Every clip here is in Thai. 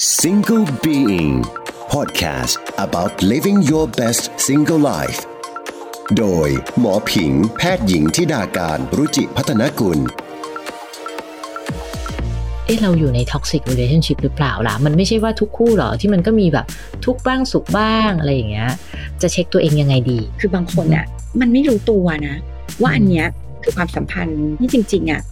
Single Being Podcast about living your best single life โดยหมอผิงแพทย์หญิงทิดาการรุจิพัฒนกุล เอ๊ะเราอยู่ใน toxic relationship หรือเปล่าล่ะ มันไม่ใช่ว่าทุกคู่หรอ ที่มันก็มีแบบทุกข์บ้างสุขบ้างอะไรอย่างเงี้ย จะเช็คตัวเองยังไงดี คือบางคนอะ มันไม่รู้ตัวนะ ว่าอันเนี้ยคือความสัมพันธ์ที่จริง ๆอะ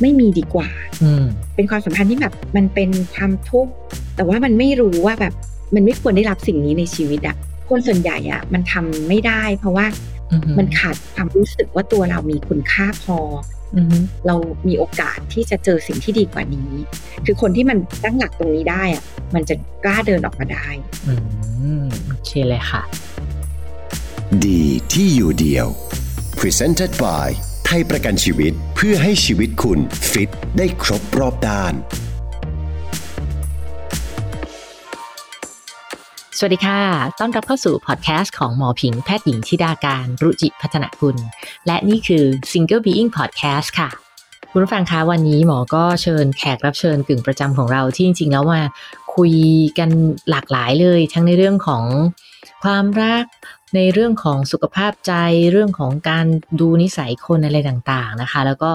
ไม่มีดีกว่าอืมเป็นความสัมพันธ์ที่แบบมันเป็นความทุกข์แต่ว่ามันไม่รู้ว่าแบบมันไม่ควรได้รับสิ่งนี้ในชีวิตอะคนส่วนใหญ่อะมันทำไม่ได้ เพราะว่าอือฮึมันขาดความรู้สึกว่าตัวเรามีคุณค่าพออือฮึเรามีโอกาสที่จะเจอสิ่งที่ดีกว่านี้ คือคนที่มันตั้งหลักตรงนี้ได้อะมันจะกล้าเดินออกมาได้อืมโอเคเลยค่ะ ดีที่อยู่เดียว Presented by ไทยประกันชีวิตเพื่อให้ชีวิตคุณฟิตได้ครบรอบด้าน สวัสดีค่ะ ต้อนรับเข้าสู่พอดแคสต์ของหมอผิงแพทย์หญิงธิดาการรุจิพัฒนกุล และนี่คือ Single Being Podcast ค่ะคุณผู้ฟังคะวันนี้หมอก็เชิญแขกรับเชิญกึ่งประจำของเราที่จริงๆแล้วมาคุยกันหลากหลายเลย ทั้งในเรื่องของ ความรักในเรื่องของสุขภาพใจเรื่องของการดูนิสัยคนอะไรต่างๆนะคะ แล้วก็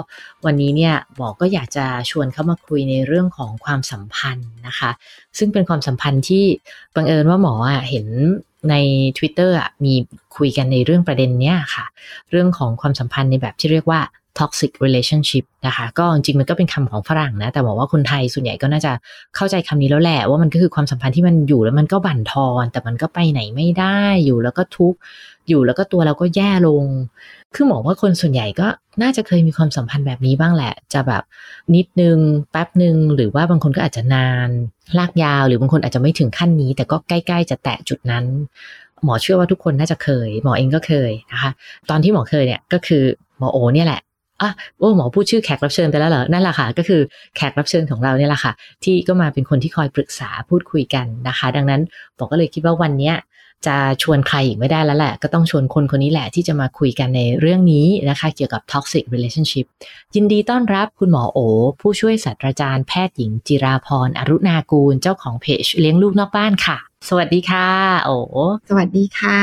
วันนี้เนี่ยหมอก็อยากจะชวนเข้ามาคุยในเรื่องของความสัมพันธ์นะคะ ซึ่งเป็นความสัมพันธ์ที่บังเอิญว่าหมออะเห็นใน Twitter อะมีคุยกันในเรื่องประเด็นเนี้ยค่ะ เรื่องของความสัมพันธ์ในแบบที่เรียกว่า toxic relationship นะคะก็จริงมันก็เป็นคำของฝรั่งนะ แต่บอกว่าคนไทยส่วนใหญ่ก็น่าจะเข้าใจคำนี้แล้วแหละ ว่ามันก็คือความสัมพันธ์ที่มันอยู่แล้วมันก็บั่นทอน แต่มันก็ไปไหนไม่ได้อยู่แล้วก็ทุกข์อยู่แล้วก็ตัวเราก็แย่ลง คือหมอว่าคนส่วนใหญ่ก็น่าจะเคยมีความสัมพันธ์แบบนี้บ้างแหละ จะแบบนิดนึงแป๊บหนึ่งหรือว่าบางคนก็อาจจะนาน ลากยาว หรือบางคนอาจจะไม่ถึงขั้นนี้ แต่ก็ใกล้ ๆ จะแตะจุดนั้น หมอเชื่อว่าทุกคนน่าจะเคย หมอเองก็เคยนะคะ ตอนที่หมอเคยเนี่ยก็คือหมอโอเนี่ยแหละอะโอ้หมอพูดชื่อแขกรับเชิญไปแล้วเหรอ นั่นแหละค่ะ ก็คือแขกรับเชิญของเราเนี่ยแหละค่ะ ที่ก็มาเป็นคนที่คอยปรึกษาพูดคุยกันนะคะ ดังนั้นหมอก็เลยคิดว่าวันเนี้ย จะชวนใครอีกไม่ได้แล้วแหละ ก็ต้องชวนคนคนนี้แหละที่จะมาคุยกันในเรื่องนี้นะคะ เกี่ยวกับ toxic relationship ยินดีต้อนรับคุณหมอโอ ผู้ช่วยศาสตราจารย์แพทย์หญิงจิราพรอรุณากูล เจ้าของเพจเลี้ยงลูกนอกบ้านค่ะ สวัสดีค่ะ โอ สวัสดีค่ะ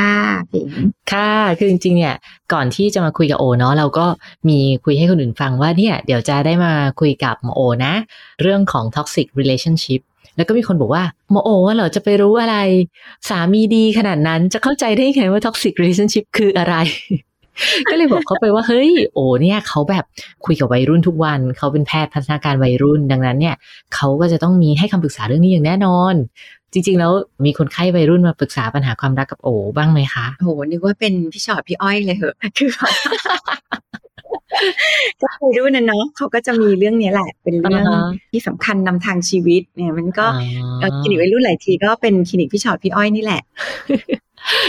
ผิงค่ะ คือจริงๆเนี่ย ก่อนที่จะมาคุยกับโอเนาะเราก็มีคุยให้คนอื่นฟังว่าเนี่ย เดี๋ยวจะได้มาคุยกับหมอโอนะ เรื่องของ toxic relationship แล้วก็มีคนบอกว่าหมอโอว่าเหรอจะไปรู้อะไร สามีดีขนาดนั้นจะเข้าใจได้ไงว่า toxic relationship คืออะไร ก็เลยบอกเขาไปว่า เฮ้ย โอเนี่ยเขาแบบคุยกับวัยรุ่นทุกวัน เขาเป็นแพทย์พัฒนาการวัยรุ่นดังนั้นเนี่ยเขาก็จะต้องมีให้คำปรึกษาเรื่องนี้อย่างแน่นอน จริง ๆ แล้วมีคนไข้วัยรุ่นมาปรึกษาปัญหาความรักกับโอบ้างไหมคะโหนึกว่าเป็นพี่ชอดพี่อ้อยเลยเหอะคือ ก็เคยรู้นะเนาะเขาก็จะมีเรื่องเนี้ยแหละ เป็นเรื่องอ่าฮะที่สำคัญนำทางชีวิต เนี่ย มันก็อ๋อเอ่อคลินิกวัยรุ่นหลายทีก็เป็นคลินิกพี่ชอดพี่อ้อยนี่แหละ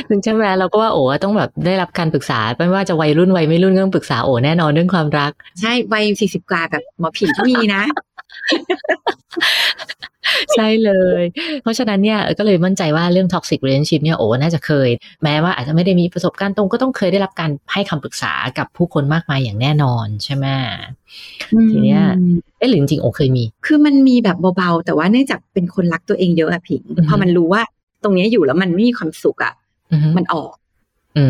ถึงใช่ไหมเราก็ว่าโอ้ต้องแบบได้รับการปรึกษาไม่ว่าจะวัยรุ่นวัยไม่รุ่นก็ต้องปรึกษาโอ้แน่นอนเรื่องความรัก ใช่วัยสี่สิบกว่าแบบหมอผีก็มีนะ ใช่เลย เพราะฉะนั้นเนี่ยก็เลยมั่นใจว่าเรื่อง toxic relationship เนี่ยโอ้น่าจะเคย แม้ว่าอาจจะไม่ได้มีประสบการณ์ตรงก็ต้องเคยได้รับการให้คำปรึกษากับผู้คนมากมายอย่างแน่นอนใช่ไหมทีเนี้ยอืมเอ๊ะหรือจริงๆโอ้เคยมี คือมันมีแบบเบาๆ แต่ว่าเนื่องจากเป็นคนรักตัวเองเยอะอะผิงอือฮึพอมันรู้ว่าตรงเนี้ยอยู่แล้วมันไม่มีความสุขอะอือฮึมันออก อื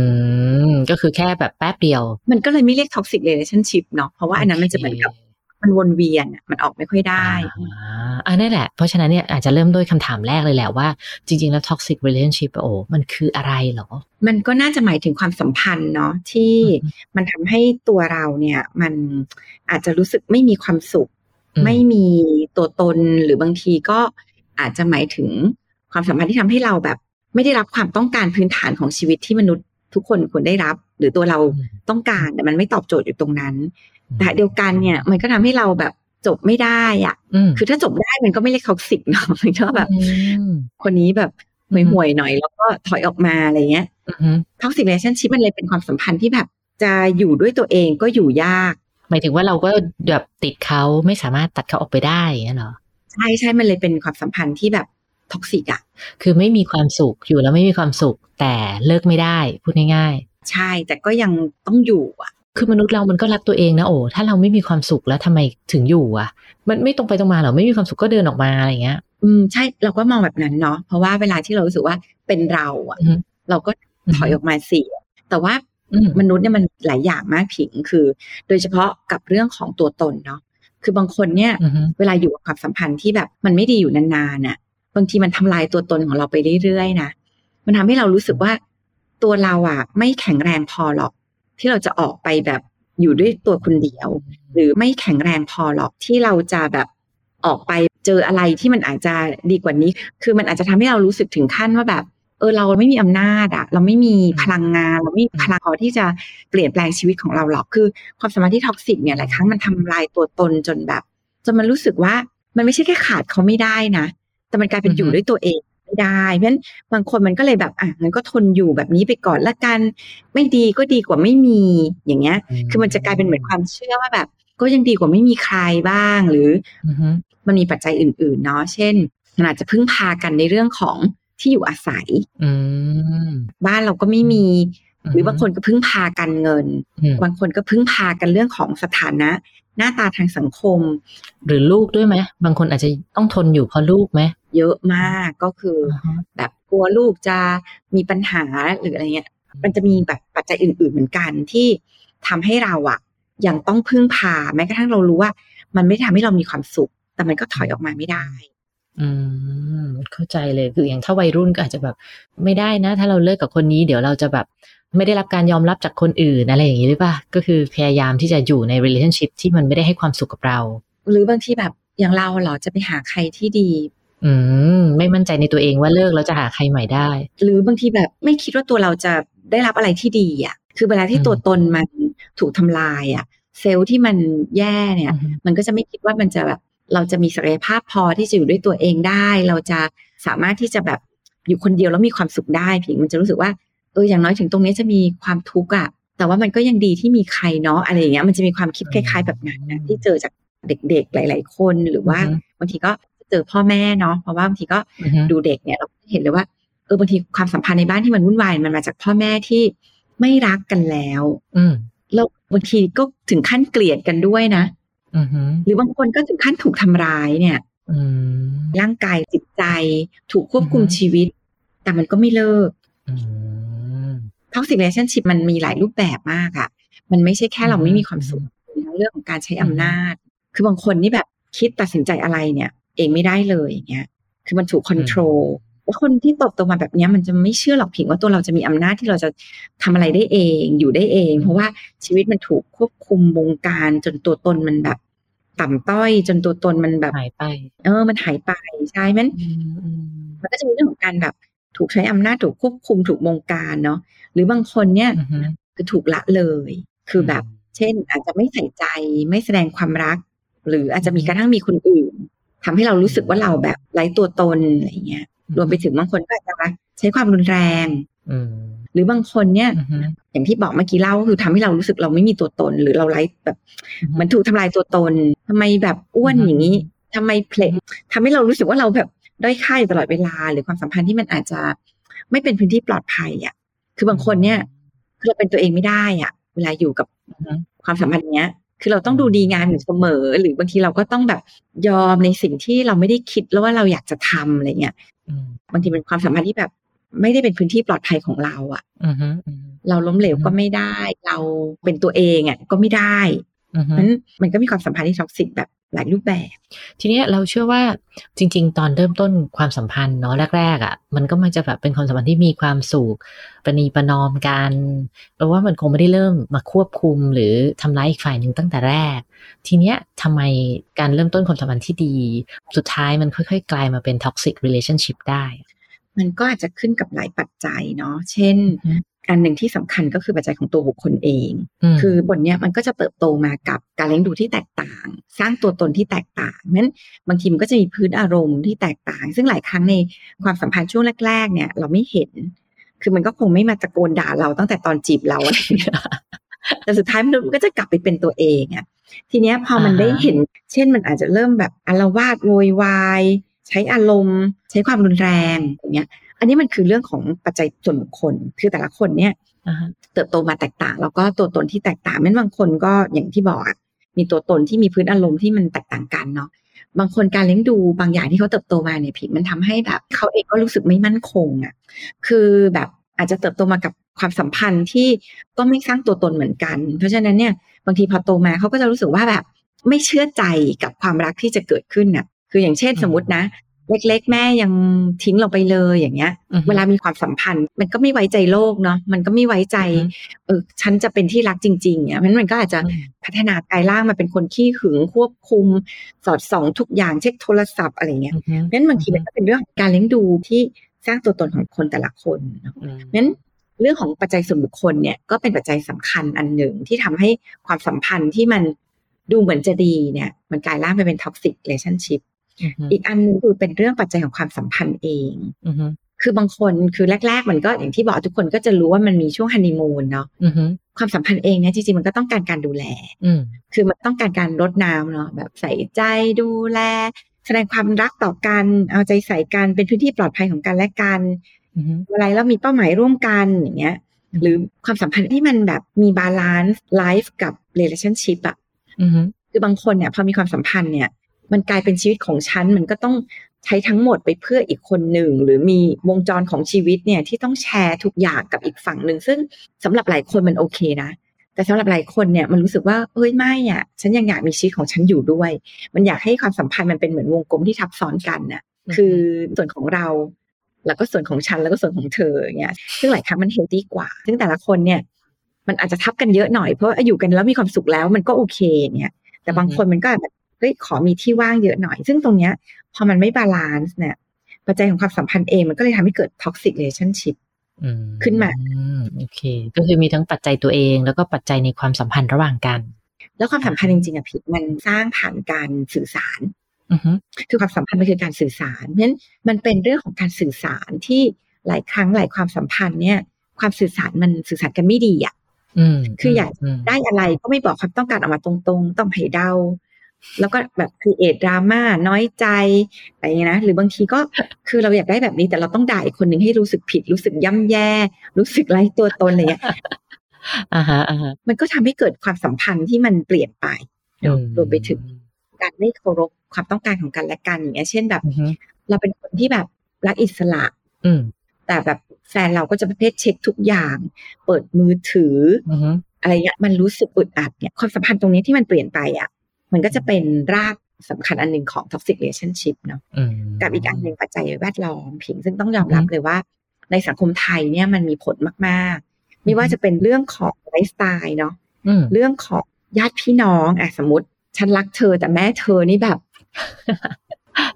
มก็คือแค่แบบแป๊บเดียว มันก็เลยไม่เรียก toxic relationship เนาะเพราะว่าอันนั้นมันจะเหมือนกับ มันวนเวียนอะมันออกไม่ค่อยได้อ่าอันนั่นแหละ เพราะฉะนั้นเนี่ยอาจจะเริ่มด้วยคำถามแรกเลยแหละว่าจริง ๆ แล้ว toxic relationship อะโอ้มันคืออะไรเหรอ มันก็น่าจะหมายถึงความสัมพันธ์เนาะที่อืมมันทำให้ตัวเราเนี่ยมันอาจจะรู้สึกไม่มีความสุขอืมไม่มีตัวตนหรือบางทีก็อาจจะหมายถึงความสัมพันธ์ที่ทำให้เราแบบ ไม่ได้รับความต้องการพื้นฐานของชีวิตที่มนุษย์ทุกคนควรได้รับ หรือตัวเราต้องการแต่มันไม่ตอบโจทย์อยู่ตรงนั้น แต่เดียวกันเนี่ย มันก็ทำให้เราแบบจบไม่ได้อะอืมคือถ้าจบได้มันก็ไม่เรียก toxic เนาะมันก็แบบอืมคนนี้แบบอืมห่วยๆหน่อย แล้วก็ถอยออกมาอะไรเงี้ยอือฮึท็อกซิกเ a ชั่นชิพมันเลยเป็นความสัมพันธ์ที่แบบ จะอยู่ด้วยตัวเองก็อยู่ยาก หมายถึงว่าเราก็แบบติดเขาไม่สามารถตัดเขาออกไปได้อย่างเงี้ยเหรอใช่ใช่มันเลยเป็นความสัมพันธ์ที่แบบ toxic อะคือไม่มีความสุขอยู่แล้วไม่มีความสุข แต่เลิกไม่ได้พูดง่ายใช่แต่ก็ยังต้องอยู่อะๆ คือมนุษย์เรามันก็รักตัวเองนะโอ้ถ้าเราไม่มีความสุขแล้วทำไมถึงอยู่อะ มันไม่ตรงไปตรงมาหรอไม่มีความสุขก็เดินออกมาอะไรเงี้ย อืมใช่เราก็มองแบบนั้นเนาะเพราะว่าเวลาที่เรารู้สึกว่าเป็นเราอะอือฮึเราก็ถอยออกมาสิแต่ว่าอืมมนุษย์เนี่ยมันหลายอย่างมากผิงคือ โดยเฉพาะกับเรื่องของตัวตนเนาะคือบางคนเนี่ยอือฮึเวลาอยู่กับความสัมพันธ์ที่แบบมันไม่ดีอยู่นานๆน่ะ บางทีมันทำลายตัวตนของเราไปเรื่อยๆนะมันทำให้เรารู้สึกว่าตัวเราอะ ไม่แข็งแรงพอหรอก ที่เราจะออกไปแบบอยู่ด้วยตัวคนเดียว หรือไม่แข็งแรงพอหรอกที่เราจะแบบออกไปเจออะไรที่มันอาจจะดีกว่านี้ คือมันอาจจะทำให้เรารู้สึกถึงขั้นว่าแบบเออเราไม่มีอำนาจอะเราไม่มีพลังงาน เราไม่มีพลังพอที่จะเปลี่ยนแปลงชีวิตของเราหรอกคือความสัมพันธ์ที่ toxic เนี่ยหลายครั้งมันทำลายตัวตนจนแบบจนมันรู้สึกว่ามันไม่ใช่แค่ขาดเขาไม่ได้นะ แต่มันกลายเป็นอยู่ด้วยตัวเอง ไม่ได้เพราะฉะนั้นบางคนมันก็เลยแบบอะงั้นก็ทนอยู่แบบนี้ไปก่อนละกัน ไม่ดีก็ดีกว่าไม่มีอย่างเงี้ย คือมันจะกลายเป็นเหมือนความเชื่อว่าแบบ ก็ยังดีกว่าไม่มีใครบ้างหรืออือฮึมันมีปัจจัยอื่น ๆ เนาะเช่นมันอาจจะพึ่งพากันในเรื่องของที่อยู่อาศัยอืมบ้านเราก็ไม่มี หรือบางคนก็พึ่งพากันเงินอืมบางคนก็พึ่งพากันเรื่องของสถานะ หน้าตาทางสังคม หรือลูกด้วยไหมบางคนอาจจะต้องทนอยู่เพราะลูกไหมเยอะมากก็คืออ่าฮะแบบกลัวลูกจะมีปัญหาหรืออะไรเงี้ย มันจะมีแบบปัจจัยอื่น ๆเหมือนกันที่ทำให้เราอะยังต้องพึ่งพาแม้กระทั่งเรารู้ว่า มันไม่ได้ทำให้เรามีความสุข แต่มันก็ถอยออกมาไม่ได้ อืมเข้าใจเลยคืออย่างถ้าวัยรุ่นก็อาจจะแบบ ไม่ได้นะ ถ้าเราเลิกกับคนนี้ เดี๋ยวเราจะแบบ ไม่ได้รับการยอมรับจากคนอื่นอะไรอย่างนี้หรือเปล่าก็คือพยายามที่จะอยู่ใน relationship ที่มันไม่ได้ให้ความสุขกับเรา หรือบางทีแบบอย่างเราเหรอจะไปหาใครที่ดี อืมไม่มั่นใจในตัวเองว่าเลิกแล้วจะหาใครใหม่ได้ หรือบางทีแบบไม่คิดว่าตัวเราจะได้รับอะไรที่ดีอะ คือเวลาที่อืมตัวตนมันถูกทำลายอะ เซลล์ที่มันแย่เนี่ยอือฮึมันก็จะไม่คิดว่ามันจะแบบเราจะมีศักยภาพพอที่จะอยู่ด้วยตัวเองได้ เราจะสามารถที่จะแบบอยู่คนเดียวแล้วมีความสุขได้ผิงมันจะรู้สึกว่าเอออย่างน้อยถึงตรงนี้จะมีความทุกข์อะแต่ว่ามันก็ยังดีที่มีใครเนาะอะไรอย่างเงี้ยมันจะมีความคิดคล้าย ๆ แบบนั้นนะที่เจอจากเด็กๆหลาย ๆ คนหรือว่าอือฮึบางทีก็เจอพ่อแม่เนาะเพราะว่าบางทีก็อือฮึดูเด็กเนี่ยเราเห็นเลยว่าเออบางทีความสัมพันธ์ในบ้านที่มันวุ่นวายมันมาจากพ่อแม่ที่ไม่รักกันแล้ว อืมแล้วบางทีก็ถึงขั้นเกลียดกันด้วยนะอือฮึหรือบางคนก็ถึงขั้นถูกทำร้ายเนี่ยอืมร่างกายจิตใจถูกควบคุมอือฮึชีวิต แต่มันก็ไม่เลิก อืมท็อกซิ a t i o n s h i p มันมีหลายรูปแบบมากอะ่ะมันไม่ใช่แค่เราอือฮึไม่มีความสุขมีทั้งเรื่องของการใช้อือฮึอำนาจ คือบางคนนี่แบบคิดตัดสินใจอะไรเนี่ย เองไม่ได้เลยอย่างเงี้ย คือมันถูก control แล้วคนที่โตโตมาแบบเนี้ยมันจะไม่เชื่อหรอกผิงว่าตัวเราจะมีอำนาจที่เราจะทำอะไรได้เองอยู่ได้เอง เพราะว่าชีวิตมันถูกควบคุมบงการจนตัวตนมันแบบ ต่ำต้อยจนตัวตนมันแบบหายไป เออ มันหายไปใช่มันอืมอืมมันก็จะมีเรื่องของการแบบถูกใช้อำนาจถูกควบคุมถูกบงการเนาะหรือบางคนเนี่ยอือฮึคือถูกละเลย คือแบบ เช่น อาจจะไม่ใส่ใจไม่แสดงความรัก หรืออาจจะมีกระทั่งมีคนอื่นทำให้เรารู้สึกว่าเราแบบไร้ตัวตนอะไรเงี้ยรวมไปถึงบางคนก็อาจจะใช้ความรุนแรงอืมหรือบางคนเนี่ยอือฮึอย่างที่บอกเมื่อกี้เล่าก็คือทำให้เรารู้สึกเราไม่มีตัวตน หรือเราไร้แบบอือฮึเหมันถูกทำลายตัวตนทำไมแบบอ้วนอือฮึอย่างนี้ทำไมเพลทำให้เรารู้สึกว่าเราแบบด้อยค่าอยู่ตลอดเวลา หรือความสัมพันธ์ที่มันอาจจะไม่เป็นพื้นที่ปลอดภัยอะ คือบางคนเนี่ยคือเราเป็นตัวเองไม่ได้อะเวลาอยู่กับอือฮึความสัมพันธ์เนี้ย คือเราต้องดูดีงามอยู่เสมอ หรือบางทีเราก็ต้องแบบยอมในสิ่งที่เราไม่ได้คิดแล้วว่าเราอยากจะทำอะไรเงี้ยอืมบางทีเป็นความสัมพันธ์ที่แบบ ไม่ได้เป็นพื้นที่ปลอดภัยของเราอะอือฮึอือฮึเราล้มเหลวก็ไม่ได้ เราเป็นตัวเองอะก็ไม่ได้อือฮึ นั้นมันก็มีความสัมพันธ์ที่ toxic แบบหลายรูปแบบ ทีเนี้ยเราเชื่อว่าจริง ๆ ตอนเริ่มต้นความสัมพันธ์เนาะแรกๆอะ่ะ มันก็มันจะแบบเป็นความสัมพันธ์ที่มีความสุขประนีประนอมกันเพราะว่ามันคงไม่ได้เริ่มมาควบคุมหรือทำร้ายอีกฝ่ายหนึ่งตั้งแต่แรก ทีเนี้ยทำไมการเริ่มต้นความสัมพันธ์ที่ดี สุดท้ายมันค่อยๆ กลายมาเป็น toxic relationship ได้ มันก็อาจจะขึ้นกับหลายปัจจัยเนาะเช่น อืมอันหนึ่งที่สำคัญก็คือปัจจัยของตัวบุคคลเองมคือบทเนี้ยมันก็จะเติบโตมากับการเลี้ยงดูที่แตกต่าง สร้างตัวตนที่แตกต่างนั้นบางทีมันก็จะมีพื้นอารมณ์ที่แตกต่าง ซึ่งหลายครั้งในความสัมพันธ์ช่วงแรก ๆ เนี่ย เราไม่เห็น คือมันก็คงไม่มาตะโกนด่าเราตั้งแต่ตอนจีบเราอะไรอย่างเงี้ยแต่สุดท้ายมันก็จะกลับไปเป็นตัวเองอะทีเนี้ยพอมันอ่าฮะได้เห็น เช่นมันอาจจะเริ่มแบบอารวาสโวยวายใช้อารมณ์ ใช้ความรุนแรงอย่างเงี้ย อันนี้มันคือเรื่องของปัจจัยส่วนบุคคล คือแต่ละคนเนี่ยอ่าฮะเติบโตมาแตกต่าง แล้วก็ตัวตนที่แตกต่างแม้นบางคนก็อย่างที่บอกอะมีตัวตนที่มีพื้นอารมณ์ที่มันแตกต่างกันเนาะบางคนการเลี้ยงดูบางอย่างที่เขาเติบโตมาเนี่ยผิดมันทำให้แบบเขาเองก็รู้สึกไม่มั่นคงอะคือแบบอาจจะเติบโตมากับความสัมพันธ์ที่ก็ไม่สร้างตัวตนเหมือนกัน เพราะฉะนั้นเนี่ยบางทีพอโตมาเขาก็จะรู้สึกว่าแบบไม่เชื่อใจกับความรักที่จะเกิดขึ้นน่ะ คืออย่างเช่นสมมตินะ เล็กๆ แม่ยังทิ้งเราไปเลยอย่างเงี้ย เวลามีความสัมพันธ์ มันก็ไม่ไว้ใจโลกเนาะมันก็ไม่ไว้ใจเออฉันจะเป็นที่รักจริงๆเนี่ยเพราะมันก็อาจจะพัฒนากายร่างมาเป็นคนขี้หึงควบคุม สอดส่องทุกอย่างเช็คโทรศัพท์อะไรเงี้ยนั้นบางทีมันก็เป็นเรื่องของการเลี้ยงดูที่สร้างตัวตนของคนแต่ละคนนั้นเรื่องของปัจจัยส่วนบุคคลเนี่ยก็เป็นปัจจัยสำคัญอันหนึ่งที่ทำให้ความสัมพันธ์ที่มันดูเหมือนจะดีเนี่ย มันกลายร่างไปเป็นท็อกซิกเ a t i o n s h i p อีกอันนึงคือเป็นเรื่องปัจจัยของความสัมพันธ์เองคือบางคนคือแรก ๆ มันก็อย่างที่บอกทุกคนก็จะรู้ว่ามันมีช่วงฮันนีมูนเนาะความสัมพันธ์เองเนี่ยจริงๆมันก็ต้องการการดูแลคือมันต้องการการรดน้ำเนาะแบบใส่ใจดูแล แสดงความรักต่อกันเอาใจใส่กันเป็นพื้นที่ปลอดภัยของกันและกันเวลาเรามีเป้าหมายร่วมกันอย่างเงี้ย หรือความสัมพันธ์ที่มันแบบมี balance life กับ relationship อะคือบางคนเนี่ยพอมีความสัมพันธ์เนี่ย มันกลายเป็นชีวิตของฉันมันก็ต้องใช้ทั้งหมดไปเพื่ออีกคนหนึ่ง หรือมีวงจรของชีวิตเนี่ยที่ต้องแชร์ทุกอย่างกับอีกฝั่งหนึ่ง ซึ่งสำหรับหลายคนมันโอเคนะ แต่สำหรับหลายคนเนี่ยมันรู้สึกว่าเอ้ยไม่อะฉันยังอยากมีชีวิตของฉันอยู่ด้วย มันอยากให้ความสัมพันธ์มันเป็นเหมือนวงกลมที่ทับซ้อนกันน่ะคือส่วนของเราแล้วก็ส่วนของฉันแล้วก็ส่วนของเธออย่างเงี้ยซึ่งหลายครั้งมัน healthy กว่า ซึ่งแต่ละคนเนี่ย มันอาจจะทับกันเยอะหน่อยเพราะอยู่กันแล้วมีความสุขแล้วมันก็โอเคเนี่ยแต่บางคนมันก็แบบ เฮ้ยขอมีที่ว่างเยอะหน่อย ซึ่งตรงเนี้ยพอมันไม่ balance เนี่ยปัจจัยของความสัมพันธ์เองมันก็เลยทำให้เกิดท็อกซิกเ a t i o n s h i p ขึ้นมาโอเค ก็คือมีทั้งปัจจัยตัวเอง แล้วก็ปัจจัยในความสัมพันธ์ระหว่างกัน แล้วความสัมพันธ์จริงๆอะผิงมันสร้างผ่านการสื่อสารคือความสัมพันธ์มันคือการสื่อสารเพราะฉะนั้นมันเป็นเรื่องของการสื่อสารที่หลายครั้งหลายความสัมพันธ์เนี่ย ความสื่อสารมันสื่อสารกันไม่ดีอะคืออยากได้อะไรก็ไม่บอกความต้องการออกมาตรงๆ ต้องให้เดา แล้วก็แบบครีเอทดราม่าน้อยใจอะไรเงี้ยนะหรือบางทีก็คือเราอยากได้แบบนี้แต่เราต้องด่าอีกคนหนึ่งให้รู้สึกผิด รู้สึกย่ำแย่ รู้สึกไร้ตัวตนอะไรเงี้ยอ่าฮะอ่าฮะมันก็ทำให้เกิดความสัมพันธ์ที่มันเปลี่ยนไปรวมไปถึงการไม่เคารพความต้องการของกันและกันอย่างเงี้ยเช่นแบบ เราเป็นคนที่แบบรักอิสระ อืแต่แบบแฟนเราก็จะประเภทเช็คทุกอย่าง เปิดมือถืออะไรเงี้ยมันรู้สึกอึดอัดเนี่ยความสัมพันธ์ตรงนี้ที่มันเปลี่ยนไปอะ มันก็จะเป็นรากสำคัญอันหนึ่งของ toxic relationship เนาะกับอีกอันหนึ่งปัจจัยแวดล้อมผิงซึ่งต้องยอมรับเลยว่า ในสังคมไทยเนี่ยมันมีผลมากๆ ไม่ว่าจะเป็นเรื่องของไลฟ์สไตล์เนาะเรื่องของญาติพี่น้องอะสมมติ ฉันรักเธอแต่แม่เธอนี่แบบ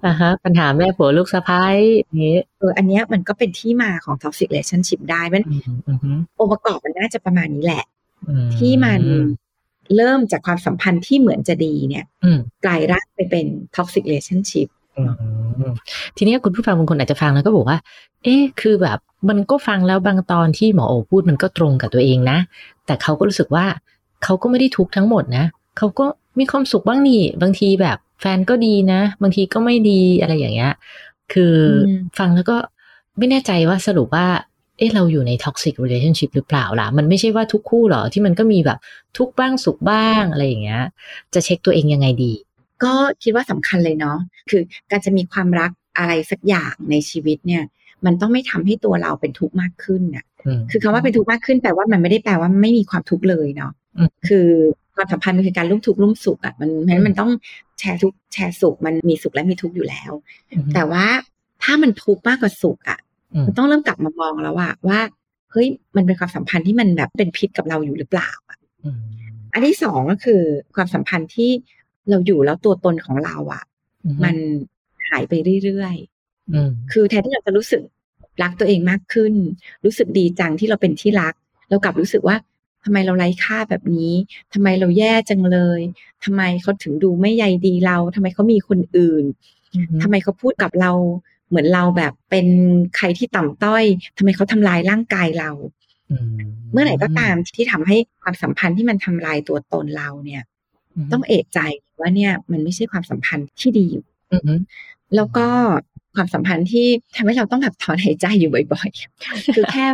อ่าฮะปัญหาแม่ผัวลูกสะใภ้เนี้ยเอออันเนี้ยมันก็เป็นที่มาของ toxic relationship ได้มันองค์ประกอบมันน่าจะประมาณนี้แหละ ที่มัน เริ่มจากความสัมพันธ์ที่เหมือนจะดีเนี่ยกลายร่างไปเป็น toxic relationshipทีนี้คุณผู้ฟังบางคนอาจจะฟังแล้วก็บอกว่า เอ๊ะ คือแบบมันก็ฟังแล้วบางตอนที่หมอโอพูดมันก็ตรงกับตัวเองนะ แต่เขาก็รู้สึกว่าเขาก็ไม่ได้ทุกข์ทั้งหมดนะ เขาก็มีความสุขบ้างนี่ บางทีแบบแฟนก็ดีนะ บางทีก็ไม่ดีอะไรอย่างเงี้ย คือฟังแล้วก็ไม่แน่ใจว่าสรุปว่า เอ๊ะเราอยู่ใน toxic relationship หรือเปล่าล่ะ มันไม่ใช่ว่าทุกคู่หรอ ที่มันก็มีแบบทุกข์บ้างสุขบ้างอะไรอย่างเงี้ย จะเช็คตัวเองยังไงดี ก็คิดว่าสำคัญเลยเนาะคือการจะมีความรักอะไรสักอย่างในชีวิตเนี่ย มันต้องไม่ทำให้ตัวเราเป็นทุกข์มากขึ้นน่ะ คือคำว่าเป็นทุกข์มากขึ้นแปลว่ามันไม่ได้แปลว่าไม่มีความทุกข์เลยเนาะคือความสัมพันธ์มันคือการร่วมทุกข์ร่วมสุขอะมันเพราะฉะนั้นมันต้องแชร์ทุกแชร์สุขมันมีสุขและมีทุกข์อยู่แล้ว แต่ว่าถ้ามันทุกข์มากกว่าสุขอะ มันต้องเริ่มกลับมามองแล้วว่าว่าเฮ้ยมันเป็นความสัมพันธ์ที่มันแบบเป็นพิษกับเราอยู่หรือเปล่าอะอันที่สองก็คือความสัมพันธ์ที่เราอยู่แล้วตัวตนของเราอะ มันหายไปเรื่อยๆคือแทนที่เราจะรู้สึกรักตัวเองมากขึ้น รู้สึกดีจังที่เราเป็นที่รัก เรากลับรู้สึกว่าทำไมเราไร้ค่าแบบนี้ทำไมเราแย่จังเลยทำไมเขาถึงดูไม่ใยดีเราทำไมเขามีคนอื่นทำไมเขาพูดกับเรา เหมือนเราแบบเป็นใครที่ต่ำต้อยทำไมเขาทำลายร่างกายเรา เมื่อไหร่ก็ตามที่ทำให้ความสัมพันธ์ที่มันทำลายตัวตนเราเนี่ย ต้องเอกใจว่าเนี่ยมันไม่ใช่ความสัมพันธ์ที่ดีอยู่แล้วก็ความสัมพันธ์ที่ทำให้เราต้องแบบถอนหายใจอยู่บ่อยๆ คือแค่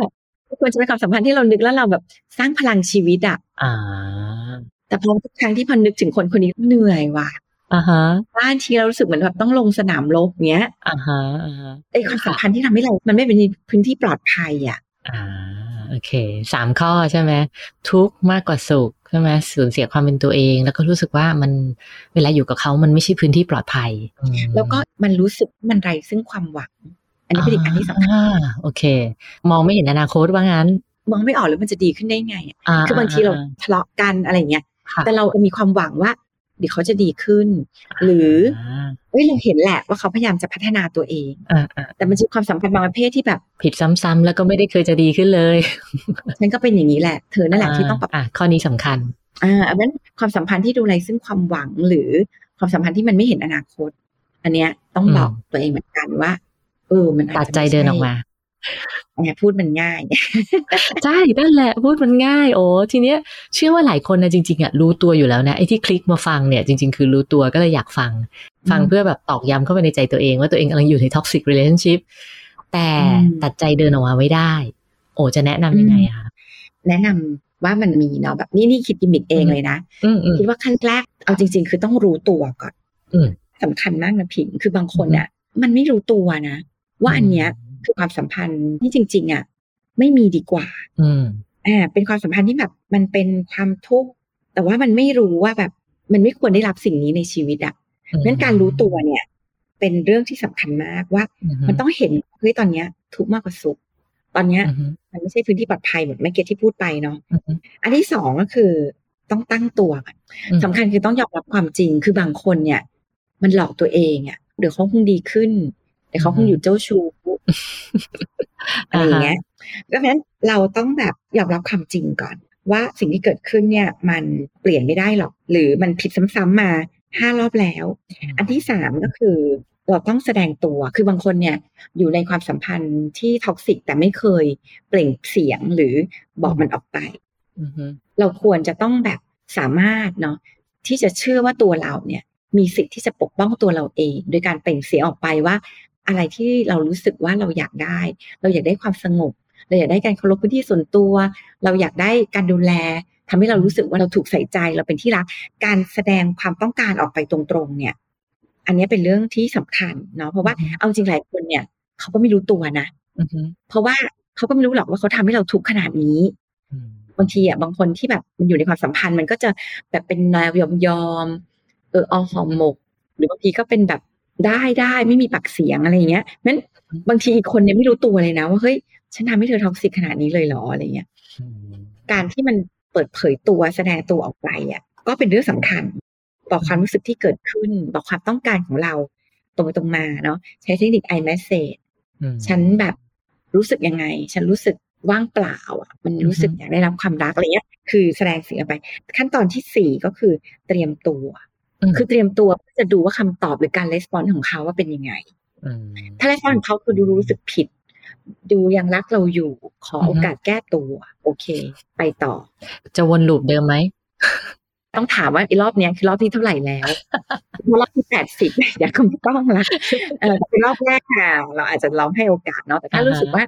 ควรจะเป็นความสัมพันธ์ที่เรานึกแล้วเราแบบสร้างพลังชีวิตอะแต่พอทุกครั้งที่พอนึกถึงคนคนนี้เหนื่อยว่ะ อ่าฮะบ้านทีเรารู้สึกเหมือนแบบต้องลงสนามรบเงี้ยอ่าฮะอ่าฮะไอ้ความสัมพันธ์ที่ทำให้เรา มันไม่เป็นพื้นที่ปลอดภัยอะอ่าโอเคสามข้อใช่ไหมทุกข์มากกว่าสุขใช่ไหมสูญเสียความเป็นตัวเอง แล้วก็รู้สึกว่ามันเวลาอยู่กับเขามันไม่ใช่พื้นที่ปลอดภัยอืมแล้วก็มันรู้สึกมันไรซึ่งความหวัง อันนี้เป็นอีกอันที่สำคัญอ่าโอเค มองไม่เห็นอนาคตว่างั้น มองไม่ออกเลยมันจะดีขึ้นได้ไงอะอ่าคือบางทีเราทะเลาะกันอะไรเงี้ยค่ะแต่เรามีความหวังว่า เดี๋ยวเขาจะดีขึ้น หรือเอ้ยเราเห็นแหละว่าเขาพยายามจะพัฒนาตัวเองอ่าอ่าแต่มันจะความสัมพันธ์บางประเภทที่แบบ ผิดซ้ำๆแล้วก็ไม่ได้เคยจะดีขึ้นเลย ฉันก็เป็นอย่างนี้แหละ เธอนั่นแหละที่ต้องปรับอ่าข้อนี้สำคัญ อ่าอันนั้นความสัมพันธ์ที่ดูไรซึ่งความหวังหรือความสัมพันธ์ที่มันไม่เห็นอนาคต อันเนี้ยต้องอืมบอกตัวเองเหมือนกันว่าเออมันอาตัดจะใจไม่เดินออกมาไง พูดมันง่าย ใช่นั่นแหละพูดมันง่าย โอ้ทีเนี้ยเชื่อว่าหลายคนนะจริงๆอะรู้ตัวอยู่แล้วนะไอ้ที่คลิกมาฟังเนี่ยจริง ๆ คือรู้ตัวก็เลยอยากฟัง ฟังอืมเพื่อแบบตอกย้ำเข้าไปในใจตัวเอง ว่าตัวเองกำลังอยู่ใน toxic relationship แต่อืมตัดใจเดินออกมาไม่ได้ โอ้จะแนะนำยังไงอะคะแนะนำว่ามันมีเนาะแบบนี่นี่คิดกิมมิกเองเลยนะอืมอืมคิดว่าขั้นแรกเอาจริง ๆ คือต้องรู้ตัวก่อนอืมสำคัญมากนะผิงคือบางคนอะ มันไม่รู้ตัวนะว่าอันเนี้ย คือความสัมพันธ์ที่จริง ๆอะไม่มีดีกว่า อืมอ่าเป็นความสัมพันธ์ที่แบบมันเป็นความทุกข์แต่ว่ามันไม่รู้ว่าแบบ มันไม่ควรได้รับสิ่งนี้ในชีวิตอะเพราะฉะนั้นการรู้ตัวเนี่ย เป็นเรื่องที่สำคัญมากว่า มันต้องเห็นเฮ้ยตอนเนี้ย ทุกข์มากกว่าสุข ตอนเนี้ยอืมมันไม่ใช่พื้นที่ปลอดภัยเหมือนเมื่อกี้ที่พูดไปเนาะอืมอันที่สองก็คือต้องตั้งตัวก่อนอืมสำคัญคือต้องยอมรับความจริงคือบางคนเนี่ย มันหลอกตัวเองอะเดี๋ยวเขาคงดีขึ้น เดี๋ยวเขาคงอยู่เจ้าชู้อะไรอย่างเงี้ยเพราะฉะนั้นเราต้องแบบยอมรับความจริงก่อน ว่าสิ่งที่เกิดขึ้นเนี่ย มันเปลี่ยนไม่ได้หรอก หรือมันผิดซ้ำๆมาห้ารอบแล้ว อันที่สามก็คือเราต้องแสดงตัว คือบางคนเนี่ยอยู่ในความสัมพันธ์ที่ท็อกซิกแต่ไม่เคยเปล่งเสียงหรือบอกมันออกไปอืมอืมเราควรจะต้องแบบสามารถเนาะที่จะเชื่อว่าตัวเราเนี่ย มีสิทธิ์ที่จะปกป้องตัวเราเอง โดยการเปล่งเสียงออกไปว่า อะไรที่เรารู้สึกว่าเราอยากได้ เราอยากได้ความสงบ เราอยากได้การเคารพพื้นที่ส่วนตัว เราอยากได้การดูแลทำให้เรารู้สึกว่าเราถูกใส่ใจเราเป็นที่รัก การแสดงความต้องการออกไปตรงๆ เนี่ย อันนี้เป็นเรื่องที่สำคัญเนาะเพราะว่าเอาจริงหลายคนเนี่ย เขาก็ไม่รู้ตัวนะอืมอืมเพราะว่าเขาก็ไม่รู้หรอกว่าเขาทำให้เราทุกข์ขนาดนี้อืมบางทีอะบางคนที่แบบมันอยู่ในความสัมพันธ์มันก็จะแบบเป็นแนวยอมยอมๆเออเอาหอมหมก หรือบางทีก็เป็นแบบ ได้ได้ไม่มีปากเสียงอะไรอย่างเงี้ยนั้นบางทีอีกคนเนี่ยไม่รู้ตัวเลยนะว่าเฮ้ยฉันทำให้เธอท็อกซิกขนาดนี้เลยเหรออะไรเงี้ยอืมการที่มันเปิดเผยตัวแสดงตัวออกไปอะก็เป็นเรื่องสำคัญ บอกความรู้สึกที่เกิดขึ้น บอกความต้องการของเราตรงไปตรงมาเนาะใช้เทคนิค i message อืมฉันแบบรู้สึกยังไง ฉันรู้สึกว่างเปล่าอะ มันรู้สึกอือฮึอยากได้รับความรักอะไรเงี้ย คือแสดงสิ่งออกไป ขั้นตอนที่สี่ก็คือเตรียมตัวม คือเตรียมตัวเพื่อจะดูว่าคำตอบหรือการレスปอนของเขาว่าเป็นยังไง อืม ถ้าレスปอนของเขาคือดูรู้สึกผิด ดูยังรักเราอยู่ ขอ อือฮึ โอกาสแก้ตัว โอเค ไปต่อ จะวนลูปเดิมไหม ต้องถามว่าไอ้รอบเนี้ยคือรอบที่เท่าไหร่แล้ว รอบที่แปดสิบอย่าคงต้องละเออเป็นรอบแรกค่ะ เราอาจจะลองให้โอกาสเนาะแต่ถ้า อ่าฮะ รู้สึกว่า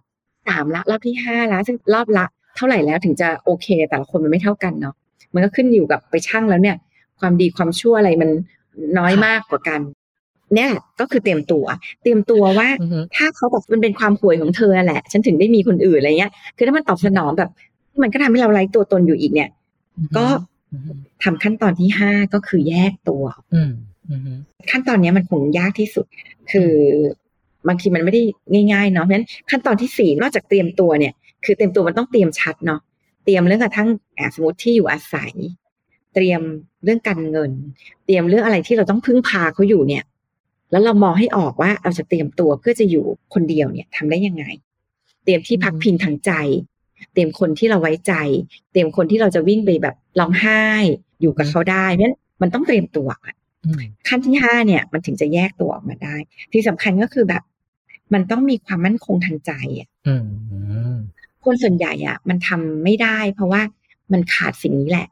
สามละรอบที่ห้าละซึ่งรอบละเท่าไหร่แล้วถึงจะโอเค แต่ละคนมันไม่เท่ากันเนาะมันก็ขึ้นอยู่กับไปช่างแล้วเนี่ย ความดีความชั่วอะไรมันน้อยมากกว่ากัน เนี่ยแหละก็คือเตรียมตัว เตรียมตัวว่าอือฮึถ้าเขาบอกมันเป็นความห่วยของเธอแหละ ฉันถึงได้มีคนอื่นอะไรเงี้ย คือถ้ามันตอบสนองแบบ มันก็ทำให้เราไร้ตัวตนอยู่อีกเนี่ย ก็อืมทำขั้นตอนที่ห้าก็คือแยกตัวอืมอืมขั้นตอนเนี้ยมันคงยากที่สุด คือบางทีมันไม่ได้ง่ายๆเนาะเพราะฉะนั้นขั้นตอนที่สี่นอกจากเตรียมตัวเนี่ย คือเตรียมตัวมันต้องเตรียมชัดเนาะเตรียมเรื่องกระทั่งอะสมมติที่อยู่อาศัย เตรียมเรื่องการเงิน เตรียมเรื่องอะไรที่เราต้องพึ่งพาเขาอยู่เนี่ย แล้วเรามองให้ออกว่าเราจะเตรียมตัวเพื่อจะอยู่คนเดียวเนี่ยทำได้ยังไง เตรียมที่พักพิงทางใจ เตรียมคนที่เราไว้ใจ เตรียมคนที่เราจะวิ่งไปแบบร้องไห้อยู่กับเขาได้เพราะฉะนั้นมันต้องเตรียมตัวก่อนอืมขั้นที่ห้าเนี่ยมันถึงจะแยกตัวออกมาได้ ที่สำคัญก็คือแบบ มันต้องมีความมั่นคงทางใจอะอืมอืมคนส่วนใหญ่อะ มันทำไม่ได้ เพราะว่ามันขาดสิ่งนี้แหละอื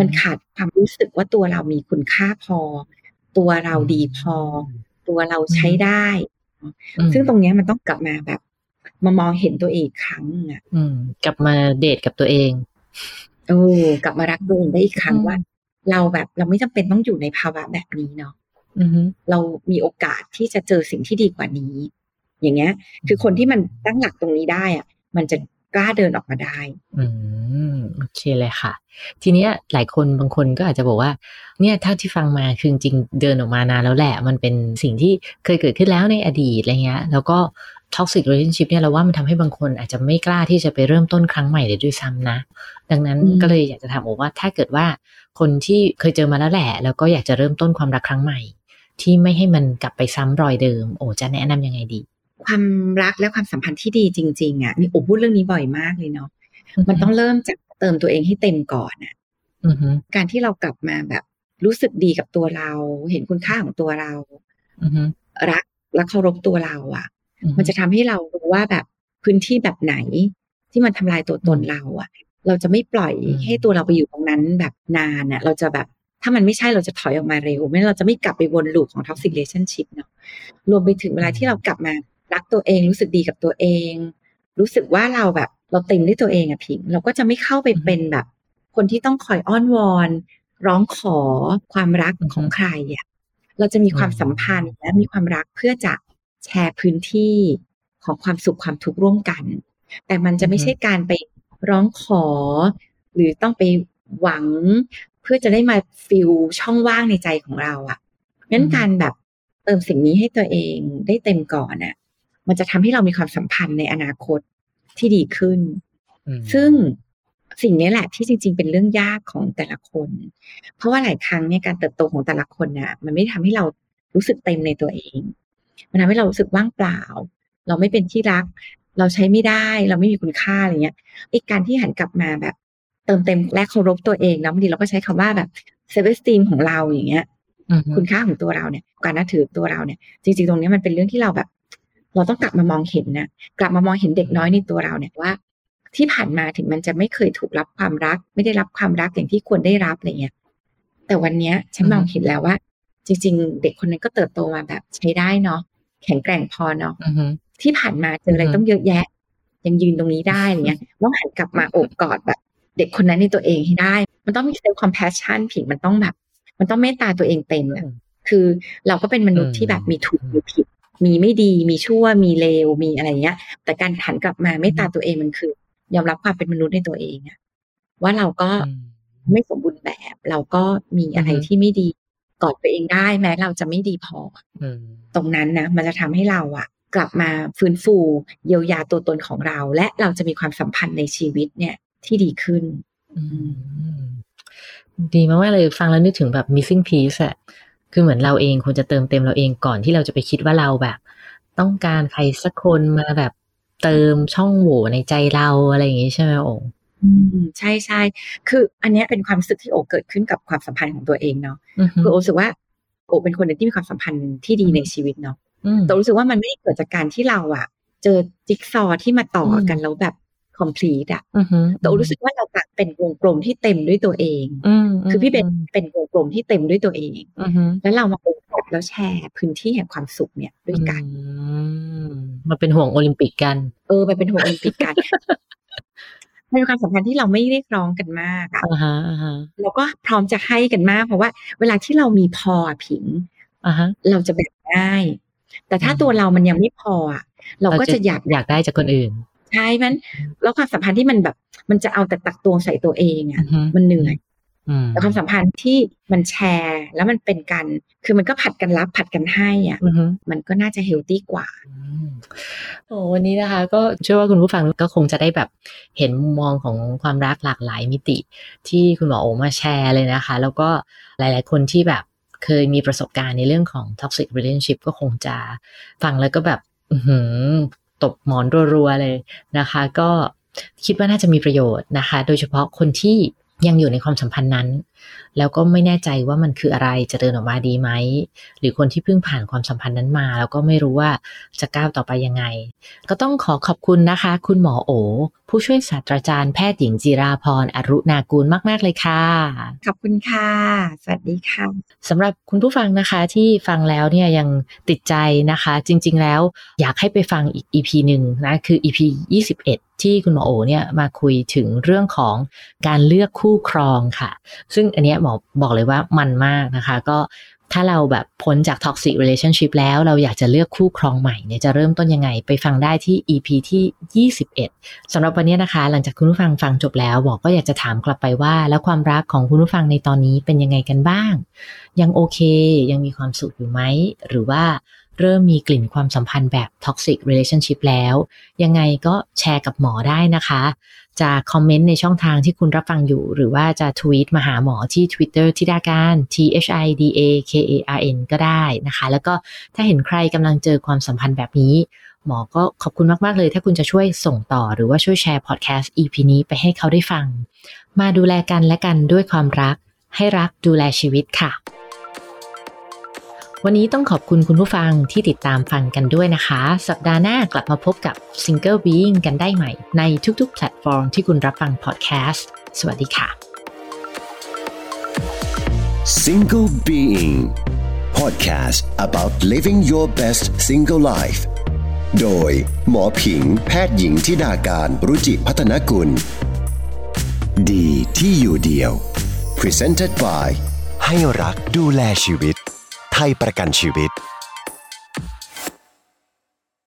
มันขาดความรู้สึกว่าตัวเรามีคุณค่าพอ ตัวเราดีพอ ตัวเราใช้ได้อืมซึ่งตรงเนี้ยมันต้องกลับมาแบบ มามองเห็นตัวเองอีกครั้งอะอืมกลับมาเดทกับตัวเองโอ้กลับมารักตัวเองได้อีกครั้งอืมว่า เราแบบเราไม่จำเป็นต้องอยู่ในภาวะแบบนี้เนาะอือฮึเรามีโอกาสที่จะเจอสิ่งที่ดีกว่านี้ อย่างเงี้ย คือคนที่มันตั้งหลักตรงนี้ได้อะมันจะ กล้าเดินออกมาได้ อืมโอเคเลยค่ะ ทีเนี้ยหลายคนบางคนก็อาจจะบอกว่า เนี่ยเท่าที่ฟังมาคือจริงๆเดินออกมานานแล้วแหละ มันเป็นสิ่งที่เคยเกิดขึ้นแล้วในอดีตอะไรเงี้ย แล้วก็ toxic relationship เนี่ยเราว่ามันทำให้บางคนอาจจะไม่กล้าที่จะไปเริ่มต้นครั้งใหม่เลยด้วยซ้ำนะ ดังนั้นอืมก็เลยอยากจะถามโอว่าถ้าเกิดว่าคนที่เคยเจอมาแล้วแหละ แล้วก็อยากจะเริ่มต้นความรักครั้งใหม่ ที่ไม่ให้มันกลับไปซ้ำรอยเดิม โอจะแนะนำยังไงดี ความรักและความสัมพันธ์ที่ดีจริง ๆ อะนี่โอ้พูดเรื่องนี้บ่อยมากเลยเนาะมันต้องเริ่มจากเติมตัวเองให้เต็มก่อนอะอือฮึการที่เรากลับมาแบบรู้สึกดีกับตัวเรา เห็นคุณค่าของตัวเราอือฮึรักและเคารพตัวเรา อะอือฮึมันจะทำให้เรารู้ว่าแบบพื้นที่แบบไหนที่มันทำลายตัวตนเรา อะ เราจะไม่ปล่อยอืมให้ตัวเราไปอยู่ตรงนั้นแบบนานอะ เราจะแบบถ้ามันไม่ใช่เราจะถอยออกมาเร็ว ไม่งั้นเราจะไม่กลับไปวนลูปของ toxic relationship เนาะรวมไปถึงเวลาที่เรากลับมา รักตัวเองรู้สึกดีกับตัวเอง รู้สึกว่าเราแบบเราเต็มด้วยตัวเองอะพิงเราก็จะไม่เข้าไปเป็นแบบ คนที่ต้องคอยอ้อนวอน ร้องขอความรักของใครอะเราจะมีความสัมพันธ์และมีความรักเพื่อจะแชร์พื้นที่ของความสุขความทุกข์ร่วมกัน แต่มันจะไม่ใช่การไปร้องขอ หรือต้องไปหวังเพื่อจะได้มาฟิลช่องว่างในใจของเราอะ่ะงั้นอืมการแบบเติมสิ่งนี้ให้ตัวเองได้เต็มก่อนอะ มันจะทำให้เรามีความสัมพันธ์ในอนาคตที่ดีขึ้นอืมซึ่งสิ่งนี้แหละที่จริง ๆ เป็นเรื่องยากของแต่ละคน เพราะว่าหลายครั้งเนี่ยการเติบโตของแต่ละคนน่ะ มันไม่ได้ทำให้เรารู้สึกเต็มในตัวเอง มันทำให้เรารู้สึกว่างเปล่า เราไม่เป็นที่รัก เราใช้ไม่ได้ เราไม่มีคุณค่าอะไรเงี้ยไอ้การที่หันกลับมาแบบ เติมเต็มและเคารพตัวเองนะบางทีเราก็ใช้คำว่าแบบเซเวสตีมของเราอย่างเงี้ยอือฮึคุณค่าของตัวเราเนี่ย การนับถือตัวเราเนี่ย จริง ๆ ตรงเนี้ยมันเป็นเรื่องที่เราแบบ เราต้องกลับมามองเห็นนะกลับมามองเห็นเด็กน้อยในตัวเราเนี่ยว่า ที่ผ่านมาถึงมันจะไม่เคยถูกรับความรัก ไม่ได้รับความรักอย่างที่ควรได้รับอะไรเงี้ยแต่วันเนี้ยฉันมองเห็นแล้วว่า จริง ๆ เด็กคนนั้นก็เติบโตมาแบบใช้ได้เนาะแข็งแกร่งพอเนาะอือฮึที่ผ่านมาเจออะไรอือฮึต้องเยอะแยะ ยังยืนตรงนี้ได้อะไรเงี้ยต้องหันกลับมาโอบกอดแบบ เด็กคนนั้นในตัวเองให้ได้ มันต้องมี self-compassion ผิดมันต้องแบบ มันต้องเมตตาตัวเองเป็นอะคือเราก็เป็นมนุษย์ที่แบบมีถูกมีผิด มีไม่ดีมีชั่วมีเลวมีอะไรเงี้ย แต่การหันกลับมาเมตตาตัวเองมันคือ ยอมรับความเป็นมนุษย์ในตัวเองอะว่าเราก็อืมไม่สมบูรณ์แบบ เราก็มีอะไรอือฮึที่ไม่ดีกอดตัวเองได้แม้เราจะไม่ดีพออืมตรงนั้นนะมันจะทำให้เราอะกลับมาฟื้นฟูเยียวยาตัวตนของเรา และเราจะมีความสัมพันธ์ในชีวิตเนี่ยที่ดีขึ้นอืมดีมากๆเลยฟังแล้วนึกถึงแบบ missing piece อะ คือเหมือนเราเองควรจะเติมเต็มเราเองก่อนที่เราจะไปคิดว่าเราแบบ ต้องการใครสักคนมาแบบเติมช่องโหว่ในใจเราอะไรอย่างงี้ใช่ไหมโอ๋อืมใช่ใช่คืออันเนี้ยเป็นความรู้สึกที่โอเกิดขึ้นกับความสัมพันธ์ของตัวเองเนาะอือฮึคือโอรู้สึกว่า โอเป็นคนหนึ่งที่มีความสัมพันธ์ที่ดีในชีวิตเนาะอืมแต่รู้สึกว่ามันไม่ได้เกิดจากการที่เราอะเจอจิ๊กซอว์ที่มาต่ออมกันแล้วแบบ complete อะอือฮึแต่โอรู้สึกว่าเรากลับเป็นวงกลมที่เต็มด้วยตัวเองอืมคือพี่เป็นเป็นวงกลมที่เต็มด้วยตัวเองอือฮึแล้วเรามาโอบกอดแล้วแชร์พื้นที่แห่งความสุขเนี่ยด้วยกันอืมมาเป็นห่วงโอลิมปิกกัน เออไปเป็นหัวโอลิมปิกกันมันเป็นความสัมพันธ์ที่เราไม่เรียกร้องกันมากอะอ่าฮะอ่าฮะเราก็พร้อมจะให้กันมาก เพราะว่า เวลาที่เรามีพออะผิงอ่าฮะเราจะแบ่งได้แต่ถ้าอืมตัวเรามันยังไม่พออะเราก็จะอยากอยากได้จากคนอื่น ใช่มันแล้วความสัมพันธ์ที่มันแบบ มันจะเอาแต่ตักตวงใส่ตัวเองอะอือฮึมันเหนื่อยอืมแต่ความสัมพันธ์ที่มันแชร์แล้วมันเป็นกัน คือมันก็ผัดกันรับผัดกันให้อะอือฮึมันก็น่าจะเฮลตี้กว่าอืมโอ้วันนี้นะคะ ก็เชื่อว่าคุณผู้ฟังก็คงจะได้แบบเห็นมุมมองของความรักหลากหลายมิติ ที่คุณหมอโอมาแชร์เลยนะคะ แล้วก็หลาย ๆ คนที่แบบเคยมีประสบการณ์ในเรื่องของ toxic relationship ก็คงจะฟังแล้วก็แบบอือหือ ตบหมอนรัวๆเลยนะคะ ก็คิดว่าน่าจะมีประโยชน์นะคะ โดยเฉพาะคนที่ยังอยู่ในความสัมพันธ์นั้น แล้วก็ไม่แน่ใจว่ามันคืออะไรจะเดินออกมาดีไหม หรือคนที่เพิ่งผ่านความสัมพันธ์นั้นมา แล้วก็ไม่รู้ว่าจะก้าวต่อไปยังไง ก็ต้องขอขอบคุณนะคะ คุณหมอโอ ผู้ช่วยศาสตราจารย์แพทย์หญิงจิราพรอรุณากูลมาก ๆ เลยค่ะ ขอบคุณค่ะ สวัสดีค่ะสำหรับคุณผู้ฟังนะคะที่ฟังแล้วเนี่ยยังติดใจนะคะ จริง ๆ แล้วอยากให้ไปฟังอีก EP หนึ่งนะคือ EP 21 ที่คุณหมอโอเนี่ยมาคุยถึงเรื่องของการเลือกคู่ครองค่ะ ซึ่งอันเนี้ยหมอบอกเลยว่ามันมากนะคะ ก็ถ้าเราแบบพ้นจาก toxic relationship แล้วเราอยากจะเลือกคู่ครองใหม่เนี่ยจะเริ่มต้นยังไงไปฟังได้ที่ EP ที่ 21สำหรับวันนี้นะคะ หลังจากคุณผู้ฟังฟังจบแล้วหมอก็อยากจะถามกลับไปว่า แล้วความรักของคุณผู้ฟังในตอนนี้เป็นยังไงกันบ้าง ยังโอเค ยังมีความสุขอยู่ไหม หรือว่าเริ่มมีกลิ่นความสัมพันธ์แบบ toxic relationship แล้ว ยังไงก็แชร์กับหมอได้นะคะ จะคอมเมนต์ในช่องทางที่คุณรับฟังอยู่ หรือว่าจะทวีตมาหาหมอที่ Twitter ที่ดาการ T H I D A K A R N ก็ได้นะคะ แล้วก็ถ้าเห็นใครกำลังเจอความสัมพันธ์แบบนี้ หมอก็ขอบคุณมาก ๆ เลย ถ้าคุณจะช่วยส่งต่อหรือว่าช่วยแชร์พอดแคสต์ EP นี้ไปให้เขาได้ฟัง มาดูแลกันและกันด้วยความรัก ให้รักดูแลชีวิตค่ะ วันนี้ต้องขอบคุณคุณผู้ฟังที่ติดตามฟังกันด้วยนะคะ สัปดาห์หน้ากลับมาพบกับ Single Being กันได้ใหม่ ในทุกๆ แพลตฟอร์มที่คุณรับฟังพอดแคสต์ สวัสดีค่ะ Single Being Podcast about living your best single life โดย หมอผิง แพทย์หญิงทิดาการรุจิพัฒนกุล ดีที่อยู่เดียว Presented by ให้รักดูแลชีวิต ไทยประกันชีวิต